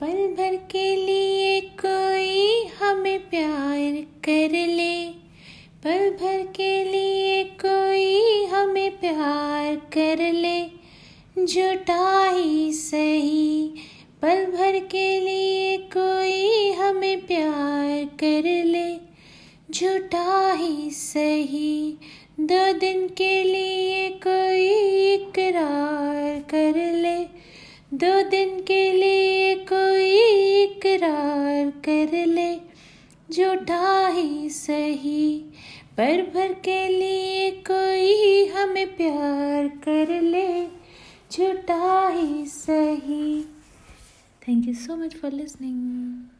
पल भर के लिए कोई हमें प्यार कर ले। पल भर के लिए कोई हमें प्यार कर ले। झूठा ही सही। पल भर के लिए कोई हमें प्यार कर ले। झूठा ही सही। दो दिन के लिए कोई इकरार कर ले। दो दिन के लिए झूठा ही सही, पर भर के लिए कोई हमें प्यार कर ले झूठा ही सही। Thank you so much for listening